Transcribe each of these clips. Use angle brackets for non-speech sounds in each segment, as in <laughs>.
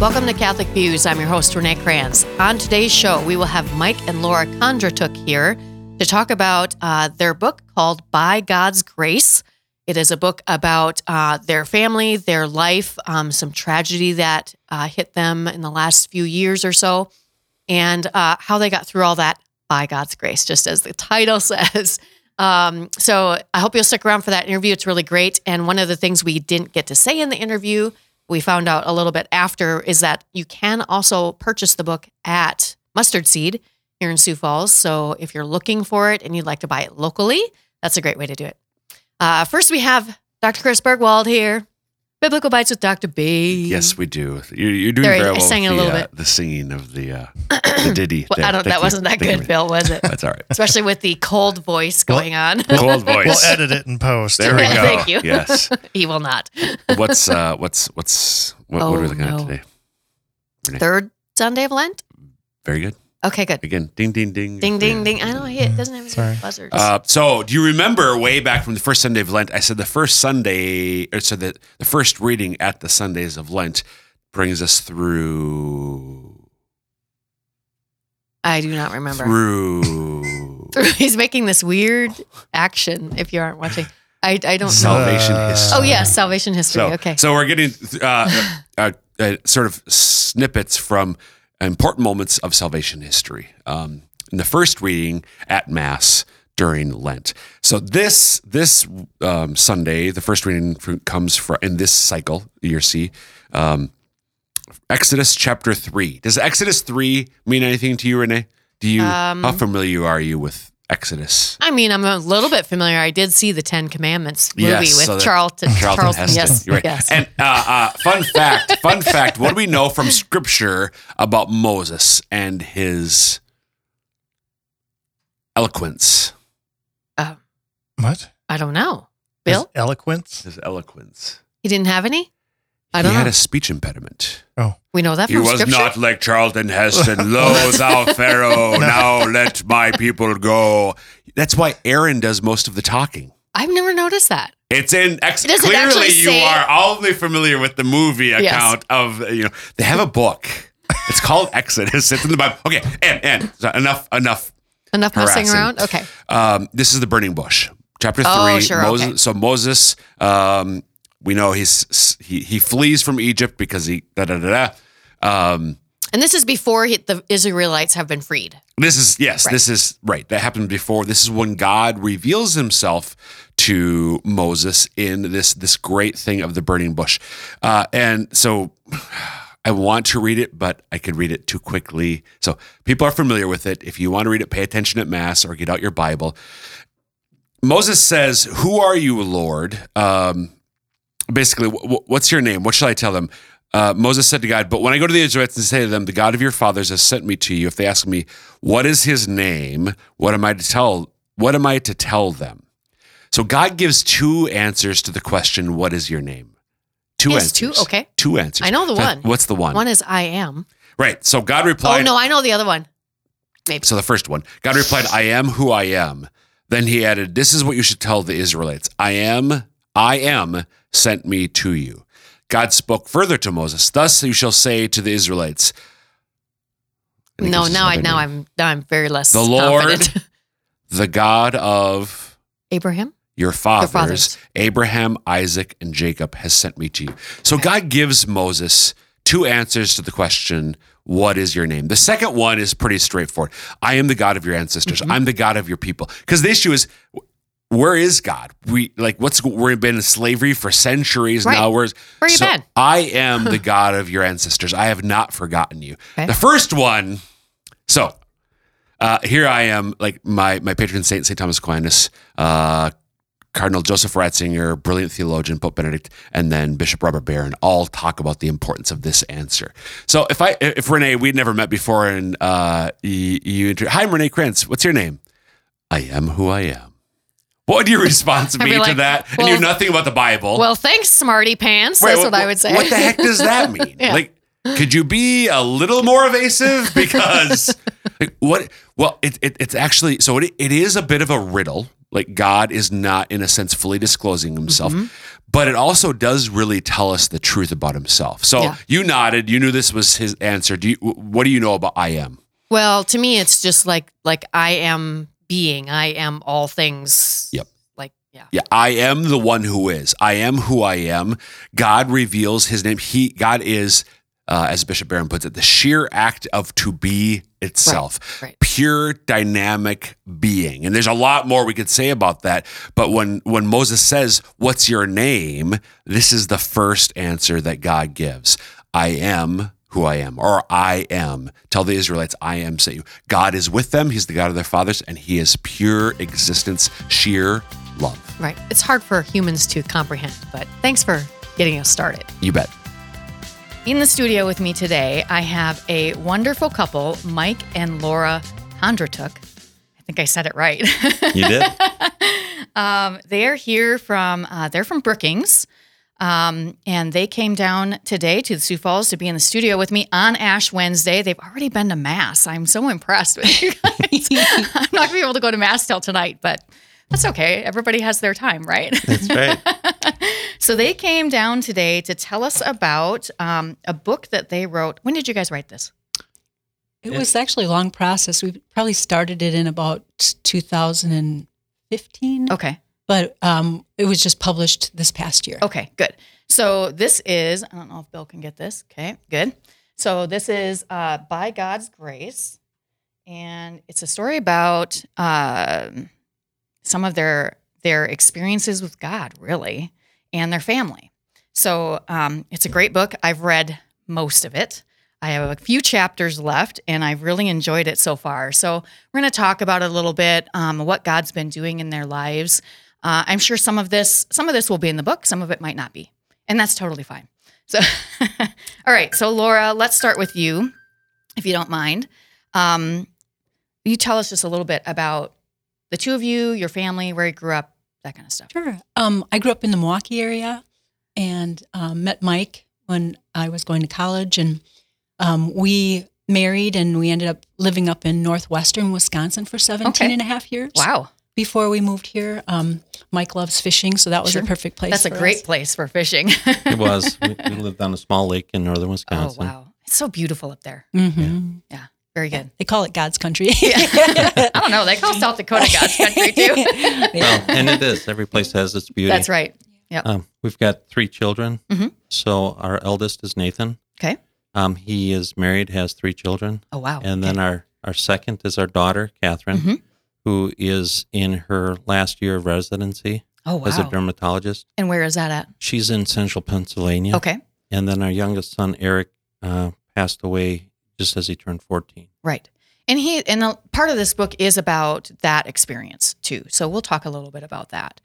Welcome to Catholic Views. I'm your host, Renee Kranz. On today's show, we will have Mike and Laura Kondratuk here to talk about uh, their book called By God's Grace. It is a book about uh, their family, their life, um, some tragedy that uh, hit them in the last few years or so, and uh, how they got through all that by God's grace, just as the <laughs> title says. Um, so I hope you'll stick around for that interview. It's really great. And one of the things we didn't get to say in the interview we found out a little bit after is that you can also purchase the book at Mustard Seed here in Sioux Falls. So if you're looking for it and you'd like to buy it locally, that's a great way to do it. Uh, first, we have Dr. Chris Burgwald here. Biblical Bites with Dr. B. Yes, we do. You're, you're doing There, I very well. sang with it a the, little uh, bit. The singing of the uh, <coughs> the ditty. Well, I don't, Thank that wasn't that good, Bill, was it? <laughs> That's all right. Especially with the cold voice going on. Cold voice. We'll edit it in post. There we <laughs> go. Thank you. Yes. <laughs> he will not. What's uh what's what's what, what are Oh, we looking no. at today? Renee? Third Sunday of Lent? Very good. Okay, good. Again, ding ding ding. Ding, ding, Yeah. ding. I don't know it doesn't have any Sorry. buzzers. Uh, so, do you remember way back from the first Sunday of Lent? I said the first Sunday, or so the, the first reading at the Sundays of Lent brings us through I do not remember. through <laughs> He's making this weird action. If you aren't watching, I I don't know. salvation Uh, history. Oh yes, salvation history. So, okay. so we're getting uh, uh, uh, sort of snippets from important moments of salvation history. Um, in the first reading at Mass during Lent. So this this um, Sunday, the first reading comes from in this cycle. You see, um, Exodus chapter three. Does Exodus three mean anything to you, Renee? Do you Um, how familiar are you with Exodus? I mean, I'm a little bit familiar. I did see the Ten Commandments movie Yes, with so that- Charlton. Charlton Heston. Yes, You're right. yes. And uh, uh, fun fact, fun fact. What do we know from Scripture about Moses and his eloquence? Uh, What? I don't know. His Bill, eloquence? His eloquence. he didn't have any. I don't he know. had a speech impediment. Oh. We know that He from was scripture. not like Charlton Heston. <laughs> Lo, thou <laughs> Pharaoh, now let my people go. That's why Aaron does most of the talking. I've never noticed that. It's in ex- it clearly you say- are only familiar with the movie Yes. account of you know they have a book. It's called Exodus. It's in the Bible. Okay, and and so enough enough. Enough messing around. Okay. Um, this is the burning bush, chapter Oh, three. sure, Moses. okay. So Moses, um, we know he's he he flees from Egypt because he da da da da. Um, And this is before he, the Israelites have been freed. This is yes, Right. this is right. That happened before. This is when God reveals himself to Moses in this this great thing of the burning bush. Uh, and so <sighs> I want to read it, but I could read it too quickly. So people are familiar with it. If you want to read it, pay attention at mass or get out your Bible. Moses says, "Who are you, Lord?" Um, basically, wh- what's your name? What shall I tell them? Uh, Moses said to God, But when I go to the Israelites and say to them, The God of your fathers has sent me to you, if they ask me, What is his name? What am I to tell? What am I to tell them? So God gives two answers to the question, What is your name? Two answers. two? Okay. Two answers. I know the So one. What's the one? One is I am. Right. So God replied. Oh no, I know the other one. So the first one, God replied, I am who I am. Then he added, This is what you should tell the Israelites. I am, I am sent me to you. God spoke further to Moses, Thus you shall say to the Israelites. No, now I now I'm now I'm very less. The Lord- <laughs> the God of Abraham. your fathers, fathers. Abraham, Isaac, and Jacob has sent me to you. So God gives Moses two answers to the question, What is your name? The second one is pretty straightforward. I am the God of your ancestors. Mm-hmm. I'm the God of your people. Because the issue is, where is God? We like what's we've been in slavery for centuries Right. now. Where's Where you so been? I am the God of your ancestors. I have not forgotten you. Okay. The first one. So uh, here I am, like my my patron saint, Saint Thomas Aquinas, uh, Cardinal Joseph Ratzinger, brilliant theologian, Pope Benedict, and then Bishop Robert Barron all talk about the importance of this answer. So if I if Renee we'd never met before and uh, you, you inter- hi Renee Krantz, what's your name? I am who I am. What would your response be be to like, that? and you knew nothing about the Bible. Well, thanks, smarty pants. That's what, I would say. What the heck does that <laughs> mean? Yeah. Like, could you be a little more evasive? <laughs> Because like, what? Well, it, it, it's actually so it, it is a bit of a riddle. Like God is not, in a sense, fully disclosing Himself. Mm-hmm. but it also does really tell us the truth about himself. So Yeah. you nodded, you knew this was his answer. Do you, what do you know about I am? Well, to me, it's just like like I am being. I am all things. Yep. Like yeah. Yeah, I am the one who is. I am who I am. God reveals his name. He God is uh, as Bishop Barron puts it, the sheer act of to be itself, right. pure dynamic being. And there's a lot more we could say about that. But when when Moses says, "What's your name?" this is the first answer that God gives. I am who I am, or I am. Tell the Israelites, I am sent you. God is with them. He's the God of their fathers, and He is pure existence, sheer love. Right. It's hard for humans to comprehend, but thanks for getting us started. You bet. In the studio with me today, I have a wonderful couple, Mike and Laura Kondratuk. I think I said it right. You did? <laughs> um, they're here from uh, they're from Brookings, um, and they came down today to the Sioux Falls to be in the studio with me on Ash Wednesday. They've already been to Mass. I'm so impressed with you guys. <laughs> I'm not gonna be able to go to Mass till tonight, but that's okay. Everybody has their time, right? That's right. <laughs> So they came down today to tell us about um, a book that they wrote. When did you guys write this? It was actually a long process. We probably started it in about 2015, Okay. But um, it was just published this past year. Okay, good. So this is, I don't know if Bill can get this. Okay, good. So this is uh, By God's Grace. And it's a story about um some of their their experiences with God, really, and their family. So um, it's a great book. I've read most of it. I have a few chapters left, and I've really enjoyed it so far. So we're going to talk about it a little bit, um, what God's been doing in their lives. Uh, I'm sure some of this, some of this will be in the book, some of it might not be, and that's totally fine. So, <laughs> all right. So Laura, let's start with you, if you don't mind. Um, you tell us just a little bit about the two of you, your family, where you grew up, that kind of stuff. Sure. Um, I grew up in the Milwaukee area and um, met Mike when I was going to college, and um, we married and we ended up living up in northwestern Wisconsin for 17 Okay. and a half years. Wow, Before we moved here, um, Mike loves fishing, so that was Sure. a perfect place. that's a great us. place for fishing. It was. <laughs> We, we lived on a small lake in northern oh Wisconsin. wow, it's so beautiful up there. Mhm. Very good. They call it God's country. <laughs> <laughs> I don't know. They call South Dakota God's country too. Well, and it is. Every place has its beauty. That's right. Um, we've got three children. Mhm. So our eldest is Nathan. Okay. Um, he is married, has three children. Oh wow. And then our, our second is our daughter, Catherine, Mhm. Who is in her last year of residency oh as a dermatologist. And where is that at? She's in central Pennsylvania. Okay. And then our youngest son, Eric, uh, passed away just as he turned 14. Right. And he and a, part of this book is about that experience too. So we'll talk a little bit about that.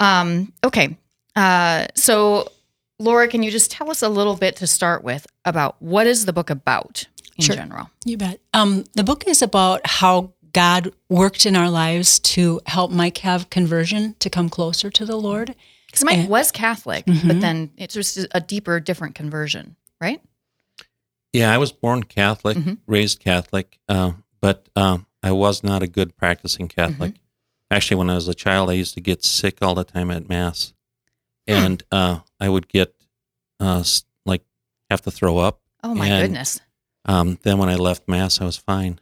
Um, okay. Uh, so Laura, can you just tell us a little bit to start with about what is the book about in Sure. general? You bet. Um, the book is about how God worked in our lives to help Mike have conversion to come closer to the Lord. Because Mike Eh. was Catholic, but Mhm. then it's just a deeper, different conversion, right? Yeah, I was born Catholic, Mhm. raised Catholic, uh, but um, I was not a good practicing Catholic. Mm-hmm. Actually, when I was a child, I used to get sick all the time at Mass. And uh, I would get uh, like have to throw up. Oh my And- goodness, Um, then when I left Mass, I was fine.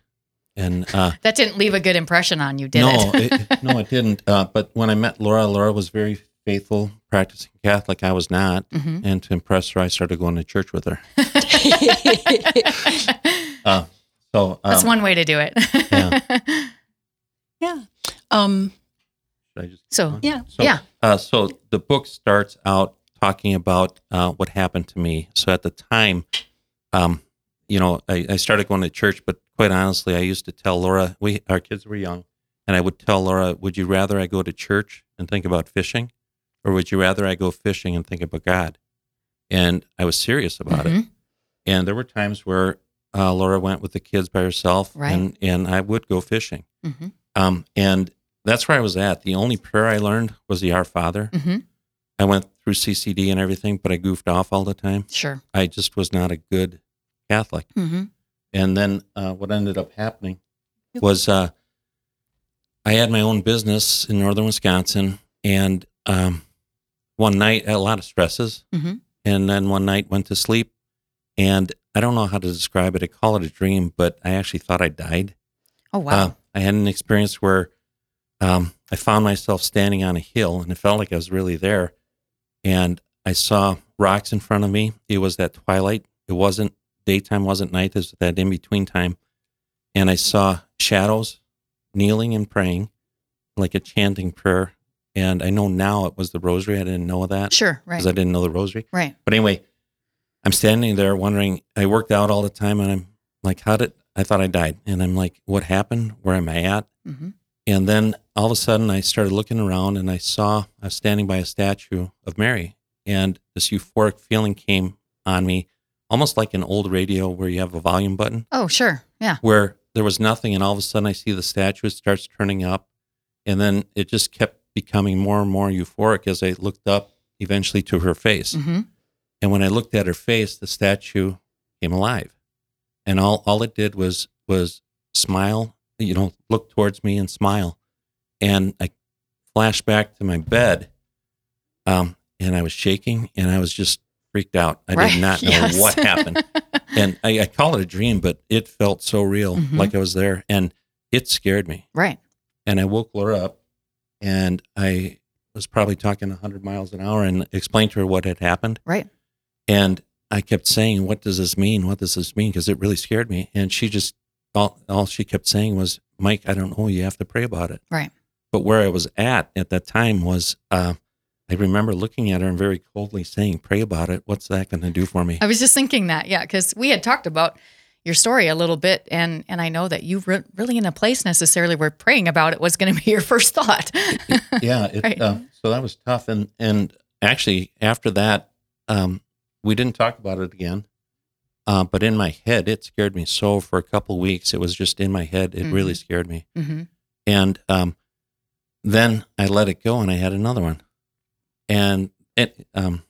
And uh, that didn't leave a good impression on you, did no, it? it, no, it didn't. <laughs> Uh, but when I met Laura, Laura was very faithful, practicing Catholic. I was not. Mhm. And to impress her, I started going to church with her. <laughs> <laughs> Uh, so That's um, one way to do it. yeah. Yeah. Um, should I just so yeah. So, Yeah. Uh, so the book starts out talking about uh, what happened to me. So at the time, um, you know, I, I started going to church, but quite honestly, I used to tell Laura, we our kids were young, and I would tell Laura, "Would you rather I go to church and think about fishing, or would you rather I go fishing and think about God?" And I was serious about it. Mhm. And there were times where uh, Laura went with the kids by herself, Right. and and I would go fishing. Mhm. Um, and that's where I was at. The only prayer I learned was the Our Father. Mhm. I went through CCD and everything, but I goofed off all the time. Sure. I just was not a good Catholic. And then uh, what ended up happening was uh, I had my own business in northern Wisconsin, and um, one night, a lot of stresses. Mhm. And then one night went to sleep. And I don't know how to describe it. I call it a dream, but I actually thought I died. Oh wow. Uh, I had an experience where um, I found myself standing on a hill and it felt like I was really there. And I saw rocks in front of me. It was that twilight. It wasn't daytime, wasn't night. It was that in between time. And I saw shadows kneeling and praying like a chanting prayer. And I know now it was the rosary. I didn't know that sure. Right. because I didn't know the rosary. right. But anyway, I'm standing there wondering. I worked out all the time, and I'm like, "How did I thought I died?" And I'm like, "What happened? Where am I at?" hmm And then all of a sudden, I started looking around, and I saw I was standing by a statue of Mary, and this euphoric feeling came on me, almost like an old radio where you have a volume button, Oh sure. Yeah. where there was nothing, and all of a sudden, I see the statue it starts turning up, and then it just kept becoming more and more euphoric as I looked up, eventually to her face. hmm And when I looked at her face, the statue came alive. And all, all it did was was smile, you know, look towards me and smile. And I flashed back to my bed. Um, and I was shaking and I was just freaked out. I Right. did <laughs> not know Yes. what happened. <laughs> And I, I call it a dream, but it felt so real, Mhm. like I was there. And it scared me. Right. And I woke Laura up and I was probably talking 100 miles an hour and explained to her what had happened. Right. And I kept saying, "What does this mean? What does this mean?" Because it really scared me. And she just all all she kept saying was, "Mike, I don't know. You have to pray about it." Right. But where I was at at that time was, uh, I remember looking at her and very coldly saying, "Pray about it. What's that going to do for me?" I was just thinking that, yeah, because we had talked about your story a little bit, and and I know that you re- really in a place necessarily where praying about it was going to be <laughs> your first thought. <laughs> yeah. It, Right. uh, so that was tough. And and actually, after that, um, we didn't talk about it again. Uh, but in my head, it scared me so for a couple weeks. It was just in my head. It really scared me. hmm And um, then I let it go, and I had another one. And it, um,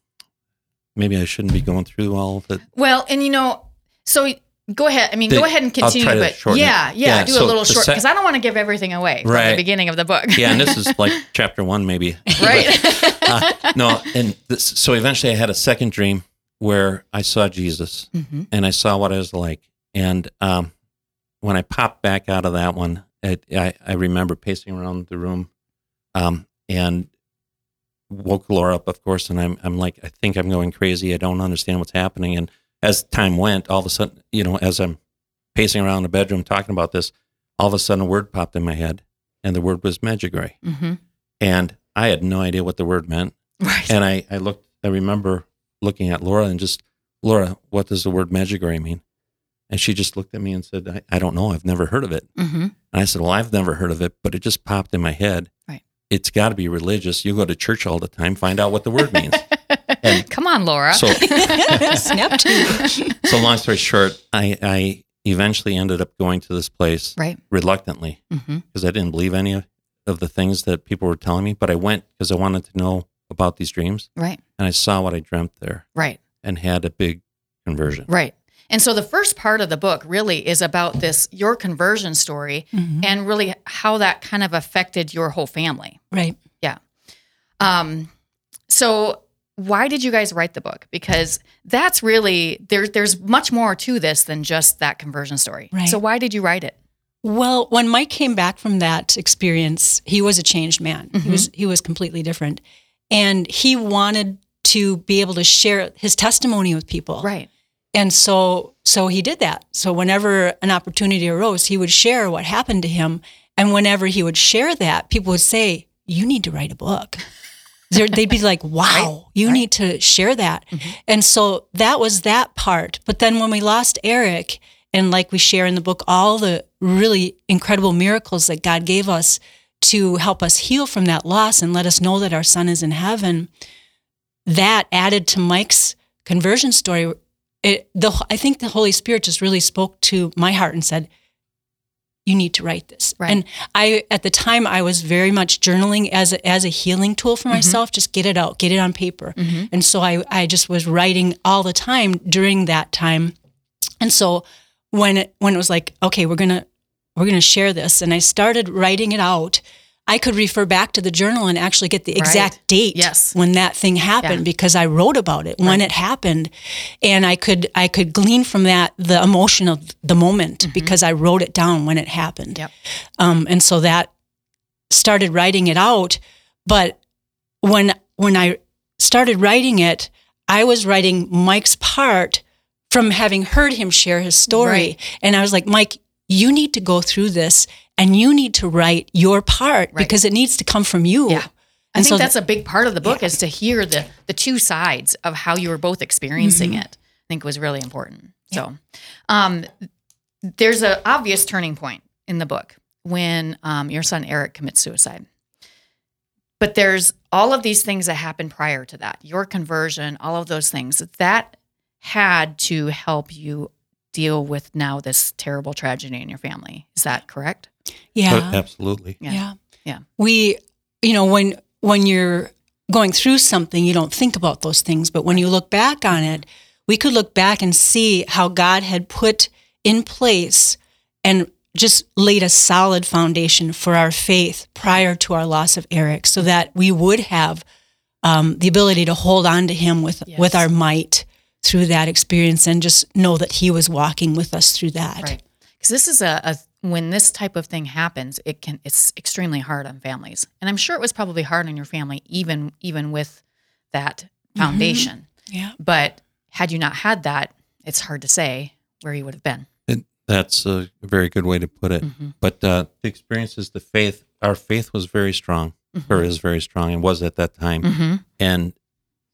maybe I shouldn't be going through all of it. Well, and you know, so go ahead. I mean, The- go ahead and I'll continue, but yeah, yeah, Yeah, do a little short because I don't want to give everything away right. from the beginning of the book. Yeah, and this is <laughs> like chapter one, maybe. right. <laughs> uh, no, and this, so eventually I had a second dream where I saw Jesus hmm and I saw what I was like. And um, when I popped back out of that one, it, I, I remember pacing around the room um, and woke Laura up, of course. And I'm, I'm like, I think I'm going crazy. I don't understand what's happening. And as time went, all of a sudden, you know, as I'm pacing around the bedroom talking about this, all of a sudden a word popped in my head, and the word was Medjugorje. hmm And I had no idea what the word meant. Right. And I, I looked, I remember looking at Laura and just, Laura, what does the word Medjugorje mean? And she just looked at me and said, I, I don't know. I've never heard of it. hmm And I said, Well, I've never heard of it, but it just popped in my head. Right. It's got to be religious. You go to church all the time, find out what the word means. <laughs> And Come on, Laura. so, <laughs> Snap to. <laughs> so long story short, I, I eventually ended up going to this place right. reluctantly mm-hmm. because I didn't believe any of, of the things that people were telling me, but I went because I wanted to know about these dreams. Right. And I saw what I dreamt there Right. and had a big conversion. Right. And so the first part of the book really is about this your conversion story Mhm. and really how that kind of affected your whole family. Right. Yeah. Um, so why did you guys write the book? Because that's really there. There's much more to this than just that conversion story. Right. So why did you write it? Well, when Mike came back from that experience, he was a changed man. He was he was completely different, and he wanted to be able to share his testimony with people. Right. And so so he did that. So whenever an opportunity arose, he would share what happened to him, and whenever he would share that, people would say, "You need to write a book." They'd be like, <laughs> "Wow, you need to share that." Mm-hmm. And so that was that part. But then when we lost Eric, and like we share in the book, all the really incredible miracles that God gave us to help us heal from that loss and let us know that our son is in heaven, that added to Mike's conversion story. It, the, I think the Holy Spirit just really spoke to my heart and said, you need to write this. Right. And I, at the time, I was very much journaling as a, as a healing tool for mm-hmm. myself. Just get it out, get it on paper. Mm-hmm. And so I, I just was writing all the time during that time. And so when it, when it was like, okay, we're gonna we're gonna share this, and I started writing it out, I could refer back to the journal and actually get the exact Right. date Yes. when that thing happened Yeah. because I wrote about it when it happened, and I could I could glean from that the emotion of the moment because I wrote it down when it happened. Mm-hmm. Yep. Um, and so that started writing it out. But when when I started writing it, I was writing Mike's part from having heard him share his story. Right. And I was like, Mike, you need to go through this and you need to write your part Right. because it needs to come from you. Yeah. I And think so that's a big part of the book is to hear the the two sides of how you were both experiencing Mm-hmm. it. I think was really important. So, um, there's an obvious turning point in the book when um, your son Eric commits suicide. But there's all of these things that happened prior to that, your conversion, all of those things that had to help you deal with now this terrible tragedy in your family. Is that correct? Yeah. absolutely. Yeah. Yeah. Yeah. We, you know, when when you're going through something, you don't think about those things, but when you look back on it, we could look back and see how God had put in place and just laid a solid foundation for our faith prior to our loss of Eric, so that we would have um, the ability to hold on to Him with Yes. with our might through that experience, and just know that He was walking with us through that. Right. Because this is a, a when this type of thing happens, it can it's extremely hard on families, and I'm sure it was probably hard on your family, even even with that foundation. Yeah. But had you not had that, it's hard to say where you would have been. It, that's a very good way to put it. Mhm. But uh, the experiences, the faith, our faith was very strong, or is very strong, and was at that time. Mm-hmm. And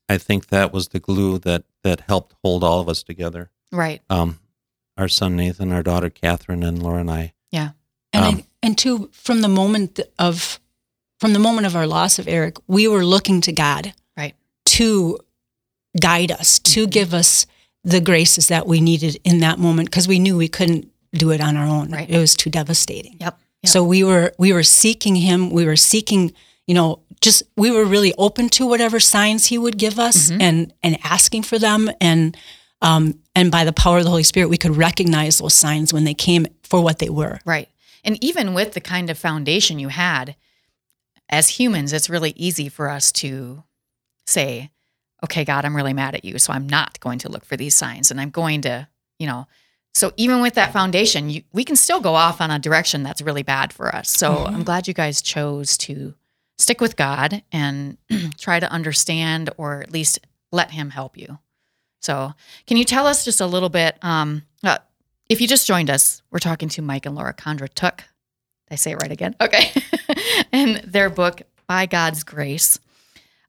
I think that was the glue that that helped hold all of us together. Right. Um, our son Nathan, our daughter Catherine, and Laura and I. And Um, I, and two, from the moment of from the moment of our loss of Eric, we were looking to God, Right. to guide us, to Mhm. give us the graces that we needed in that moment, because we knew we couldn't do it on our own. Right. It was too devastating. Yep. Yep. So we were we were seeking Him. We were seeking, you know, just we were really open to whatever signs He would give us, Mhm. and and asking for them, and um, and by the power of the Holy Spirit, we could recognize those signs when they came for what they were. Right. And even with the kind of foundation you had, as humans, it's really easy for us to say, okay, God, I'm really mad at you. So I'm not going to look for these signs and I'm going to, you know. So even with that foundation, you, we can still go off on a direction that's really bad for us. So Mhm. I'm glad you guys chose to stick with God and <clears throat> try to understand or at least let Him help you. So, can you tell us just a little bit? Um, uh, if you just joined us, we're talking to Mike and Laura Kondratuk. Did I say it right again? Okay. <laughs> and their book, By God's Grace.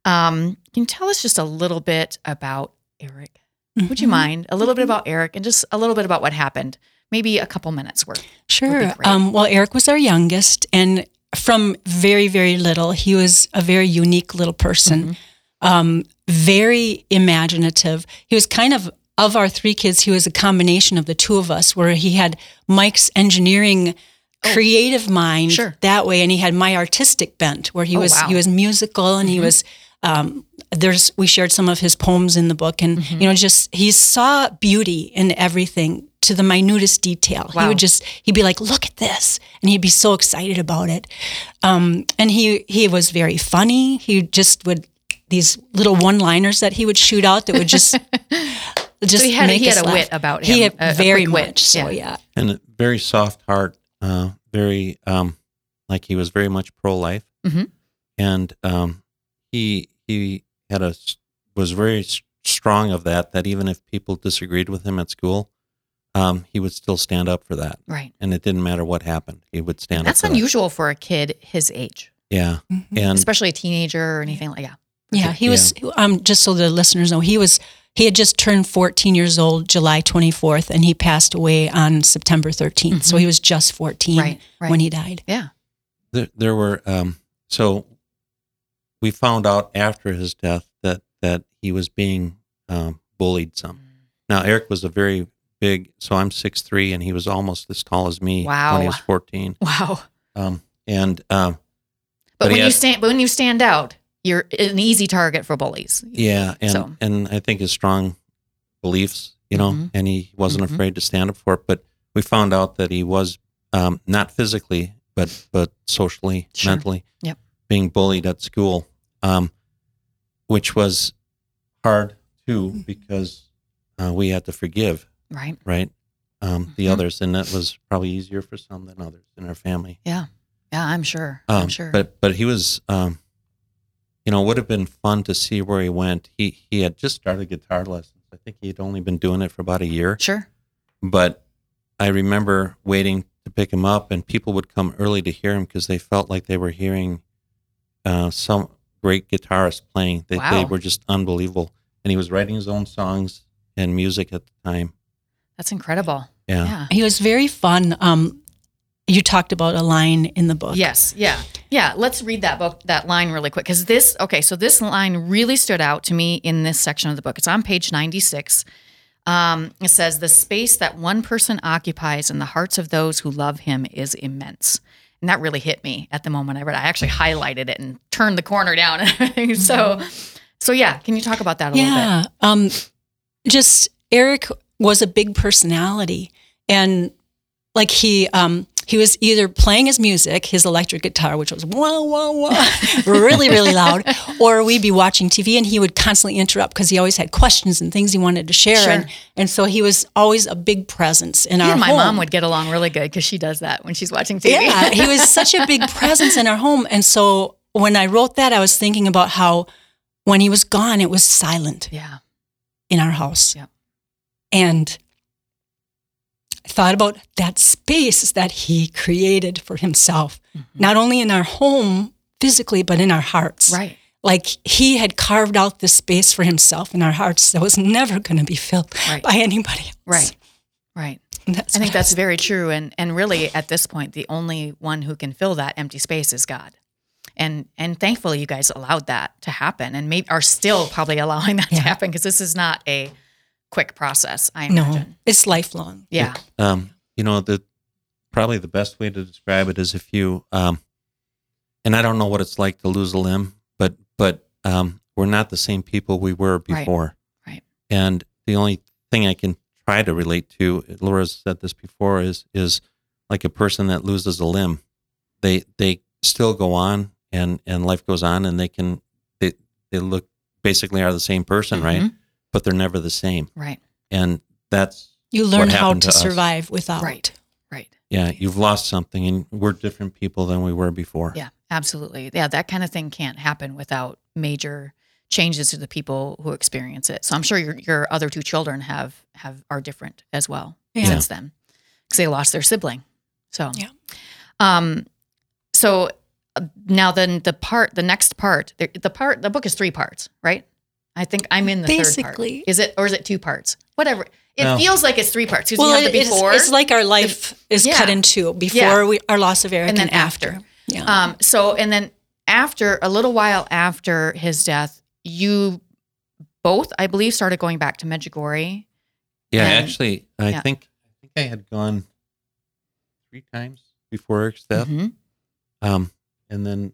Um, can you tell us just a little bit about Eric? Would you Mhm. mind? A little bit about Eric and just a little bit about what happened. Maybe a couple minutes worth. Sure. Um, well, Eric was our youngest, and from very, very little, he was a very unique little person. Um, very imaginative. He was kind of of our three kids. He was a combination of the two of us, where he had Mike's engineering. Creative mind Oh. Sure. that way, and he had my artistic bent, where he Oh, was wow. he was musical and Mm-hmm. he was um, there's we shared some of his poems in the book and Mm-hmm. you know just he saw beauty in everything to the minutest detail he would just he'd be like look at this and he'd be so excited about it um, and he he was very funny he just would these little one liners that he would shoot out that would just <laughs> just So he had, make he had us a laugh. wit about him. he had a- a very quick wit. much so yeah, and a very soft heart, uh, very um, like he was very much pro life, Mhm. and um, he he had a was very strong of that. That even if people disagreed with him at school, um, he would still stand up for that, Right. and it didn't matter what happened. He would stand That's up. for that. unusual for a kid his age, Yeah, Mhm. and especially a teenager or anything like that. Yeah, he was. Um, just so the listeners know, he was. He had just turned 14 years old, July 24th, and he passed away on September 13th. So he was just 14 Right, right. when he died. Yeah. there, there were um, so we found out after his death that that he was being um, bullied some. Now Eric was a very big, so I'm six three, and he was almost as tall as me Wow. when he was fourteen. Wow. Um, and um, But, But he when you stand, but when you stand out, you're an easy target for bullies. yeah, and So- and I think his strong beliefs, you know, Mhm. and he wasn't Mhm. afraid to stand up for it. But we found out that he was um, not physically, but but socially, Sure. mentally. Yep. Being bullied at school, um, which was hard too Mm-hmm. because uh, we had to forgive, Right. right, um, the Mhm. others, and that was probably easier for some than others in our family. Yeah. Yeah. I'm sure. Um, I'm sure. But but he was, um, you know, it would have been fun to see where he went. He he had just started guitar lessons. I think he'd only been doing it for about a year. sure. But I remember waiting to pick him up, and people would come early to hear him because they felt like they were hearing uh, some great guitarist playing. They, they were just unbelievable. And he was writing his own songs and music at the time. That's incredible. Yeah. Yeah. He was very fun. Um, you talked about a line in the book. Yes. Yeah. Yeah. Let's read that book, that line really quick. Because this, okay, so this line really stood out to me in this section of the book. It's on page 96. Um, it says, The space that one person occupies in the hearts of those who love him is immense. And that really hit me at the moment I read it. I actually highlighted it and turned the corner down. <laughs> so, so yeah, can you talk about that a little bit? Yeah. Um, just Eric was a big personality, and like he um, he was either playing his music, his electric guitar, which was wah wah wah, really really loud, <laughs> or we'd be watching TV, and he would constantly interrupt because he always had questions and things he wanted to share, Sure. and and so he was always a big presence in He our and my home. mom would get along really good because she does that when she's watching TV. Yeah, he was <laughs> such a big presence in our home. And so when I wrote that, I was thinking about how when he was gone, it was silent yeah. in our house. Yep. And thought about that space that he created for himself, mm-hmm. not only in our home physically, but in our hearts. Right. Like he had carved out this space for himself in our hearts that was never going to be filled Right. by anybody else. Right. Right. I think that's very true. And and really at this point, the only one who can fill that empty space is God. And and thankfully you guys allowed that to happen and maybe are still probably allowing that Yeah. to happen because this is not a quick process, I no, imagine. it's lifelong. Yeah. Um, you know, the probably the best way to describe it is if you um, and I don't know what it's like to lose a limb, but but um, we're not the same people we were before. Right. And the only thing I can try to relate to, Laura's said this before, is is like a person that loses a limb. They they still go on and and life goes on and they can they they look basically are the same person, right? But they're never the same. Right. And that's You learn how happened to, to us. survive without. Right. Right. yeah, you've lost something and we're different people than we were before. Yeah, absolutely. Yeah, that kind of thing can't happen without major changes to the people who experience it. So I'm sure your your other two children have have are different as well Yeah. since then because they lost their sibling. So Yeah. Um. So uh, now then the part the next part the, the part the book is three parts right. I think I'm in the third Basically. part. Is it or is it two parts? Whatever. It No. feels like it's three parts Well, you have the it- it's, before it's like our life is Yeah. cut in two before Yeah. we, our loss of Eric And and, then after. after. Yeah. Um, so, and then after a little while after his death, you both, I believe, started going back to Medjugorje. Yeah, And- actually, I yeah. think I think I had gone three times before Eric's death, Mhm. um, and then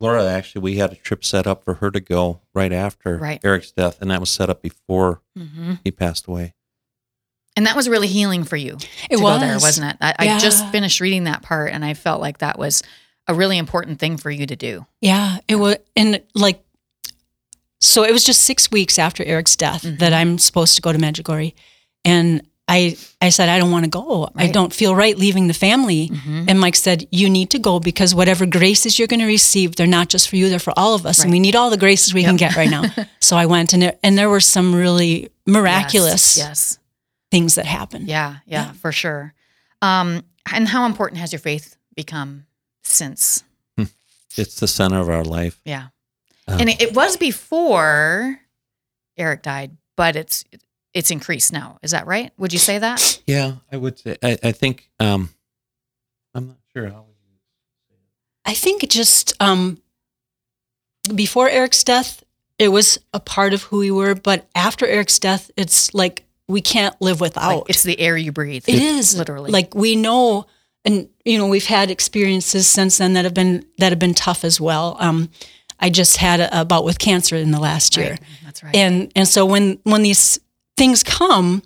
Laura actually we had a trip set up for her to go right after Right. Eric's death, and that was set up before Mhm. he passed away. And that was really healing for you it to was go there, wasn't it? I, I just finished reading that part, and I felt like that was a really important thing for you to do. Yeah, it was, and like, so it was just six weeks after Eric's death Mhm. that I'm supposed to go to Medjugorje, and I I said I don't want to go. I don't feel right leaving the family. Mhm. And Mike said you need to go because whatever graces you're going to receive, they're not just for you; they're for all of us, Right. and we need all the graces we can get right now. <laughs> so I went, and there, and there were some really miraculous Yes. yes. things that happened. Yeah, yeah, Yeah. for sure. Um, and how important has your faith become since? It's the center of our life. Yeah. Um, and it, it was before Eric died, but it's it's increased now. Is that right? Would you say that? <laughs> Yeah, I would say. I, I think um, I'm not sure how. I think it just um, before Eric's death, it was a part of who we were, but after Eric's death, it's like we can't live without. Like, it's the air you breathe. it is literally. like we know, and you know we've had experiences since then that have been that have been tough as well. Um, I just had a, a bout with cancer in the last year, Right. That's right. and and so when when these things come,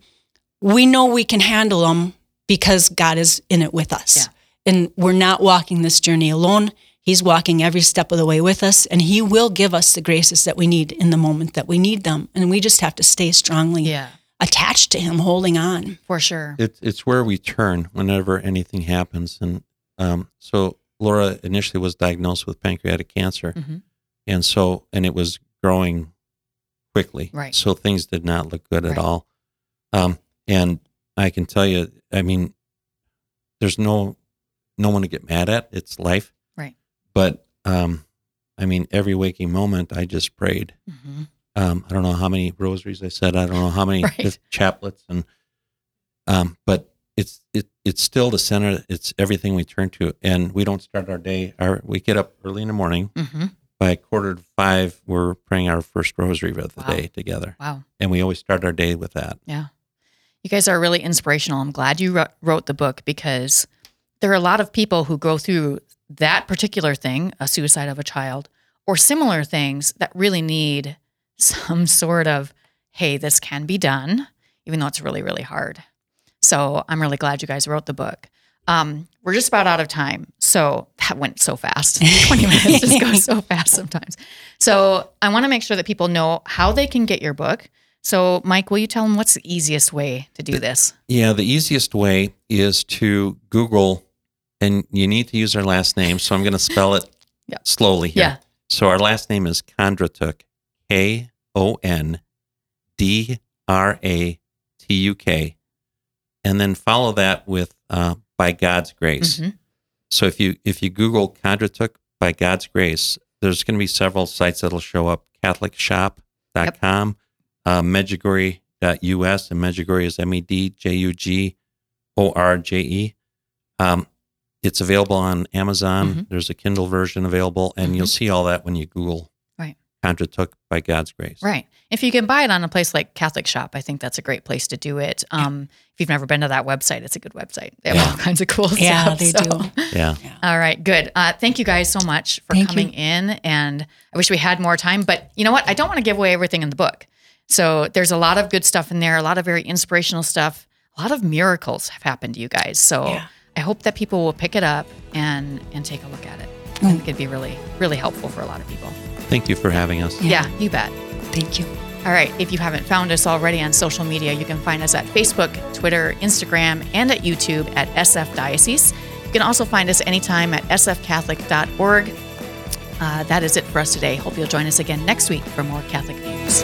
we know we can handle them because God is in it with us. Yeah. and we're not walking this journey alone. He's walking every step of the way with us, and He will give us the graces that we need in the moment that we need them. And we just have to stay strongly Yeah, attached to Him, holding on. for sure. It's it's where we turn whenever anything happens. And um, so Laura initially was diagnosed with pancreatic cancer, Mhm. and so and it was growing quickly. Right. So things did not look good Right. at all. Um, and I can tell you, I mean, there's no no one to get mad at. It's life. Right. But um, I mean, every waking moment, I just prayed. Mhm. Um, I don't know how many rosaries I said. I don't know how many <laughs> Right. chaplets, and um, but it's it it's still the center. It's everything we turn to, and we don't start our day. Our we get up early in the morning. Mhm. By quarter to five, we're praying our first rosary of the Wow. day together, Wow. and we always start our day with that. Yeah. You guys are really inspirational. I'm glad you wrote- wrote the book because there are a lot of people who go through that particular thing, a suicide of a child, or similar things that really need some sort of, hey, this can be done, even though it's really, really hard. So I'm really glad you guys wrote the book. Um, we're just about out of time. So that went so fast. <laughs> 20 minutes just goes so fast sometimes. So I want to make sure that people know how they can get your book. So, Mike, will you tell them what's the easiest way to do this? Yeah, the easiest way is to Google, and you need to use our last name. So I'm going to spell it <laughs> Yeah. slowly here. Yeah. So our last name is Kondratuk, K O N D R A T U K, and then follow that with uh, by God's grace. Mhm. So if you if you Google Kondratuk by God's grace, there's going to be several sites that'll show up: CatholicShop.com, uh, Medjugorje.us, and Medjugorje is M E D J U G O R J E. Um, it's available on Amazon. Mhm. There's a Kindle version available, and you'll see all that when you Google Right. Kondratuk by God's grace. Right. If you can buy it on a place like Catholic Shop, I think that's a great place to do it. Um, if you've never been to that website, it's a good website. They have Yeah. all kinds of cool Yeah, stuff. Yeah, they so- do. Yeah. <laughs> All right, good. Uh, thank you guys so much for Thank coming in. And I wish we had more time, but you know what? I don't want to give away everything in the book. So there's a lot of good stuff in there, a lot of very inspirational stuff. A lot of miracles have happened to you guys. So Yeah. I hope that people will pick it up and and take a look at it. I think it'd be really, really helpful for a lot of people. Thank you for having us. Yeah, you bet. Thank you. All right. If you haven't found us already on social media, you can find us at Facebook, Twitter, Instagram, and at YouTube at SF Diocese. You can also find us anytime at sfcatholic.org. Uh, that is it for us today. Hope you'll join us again next week for more Catholic news.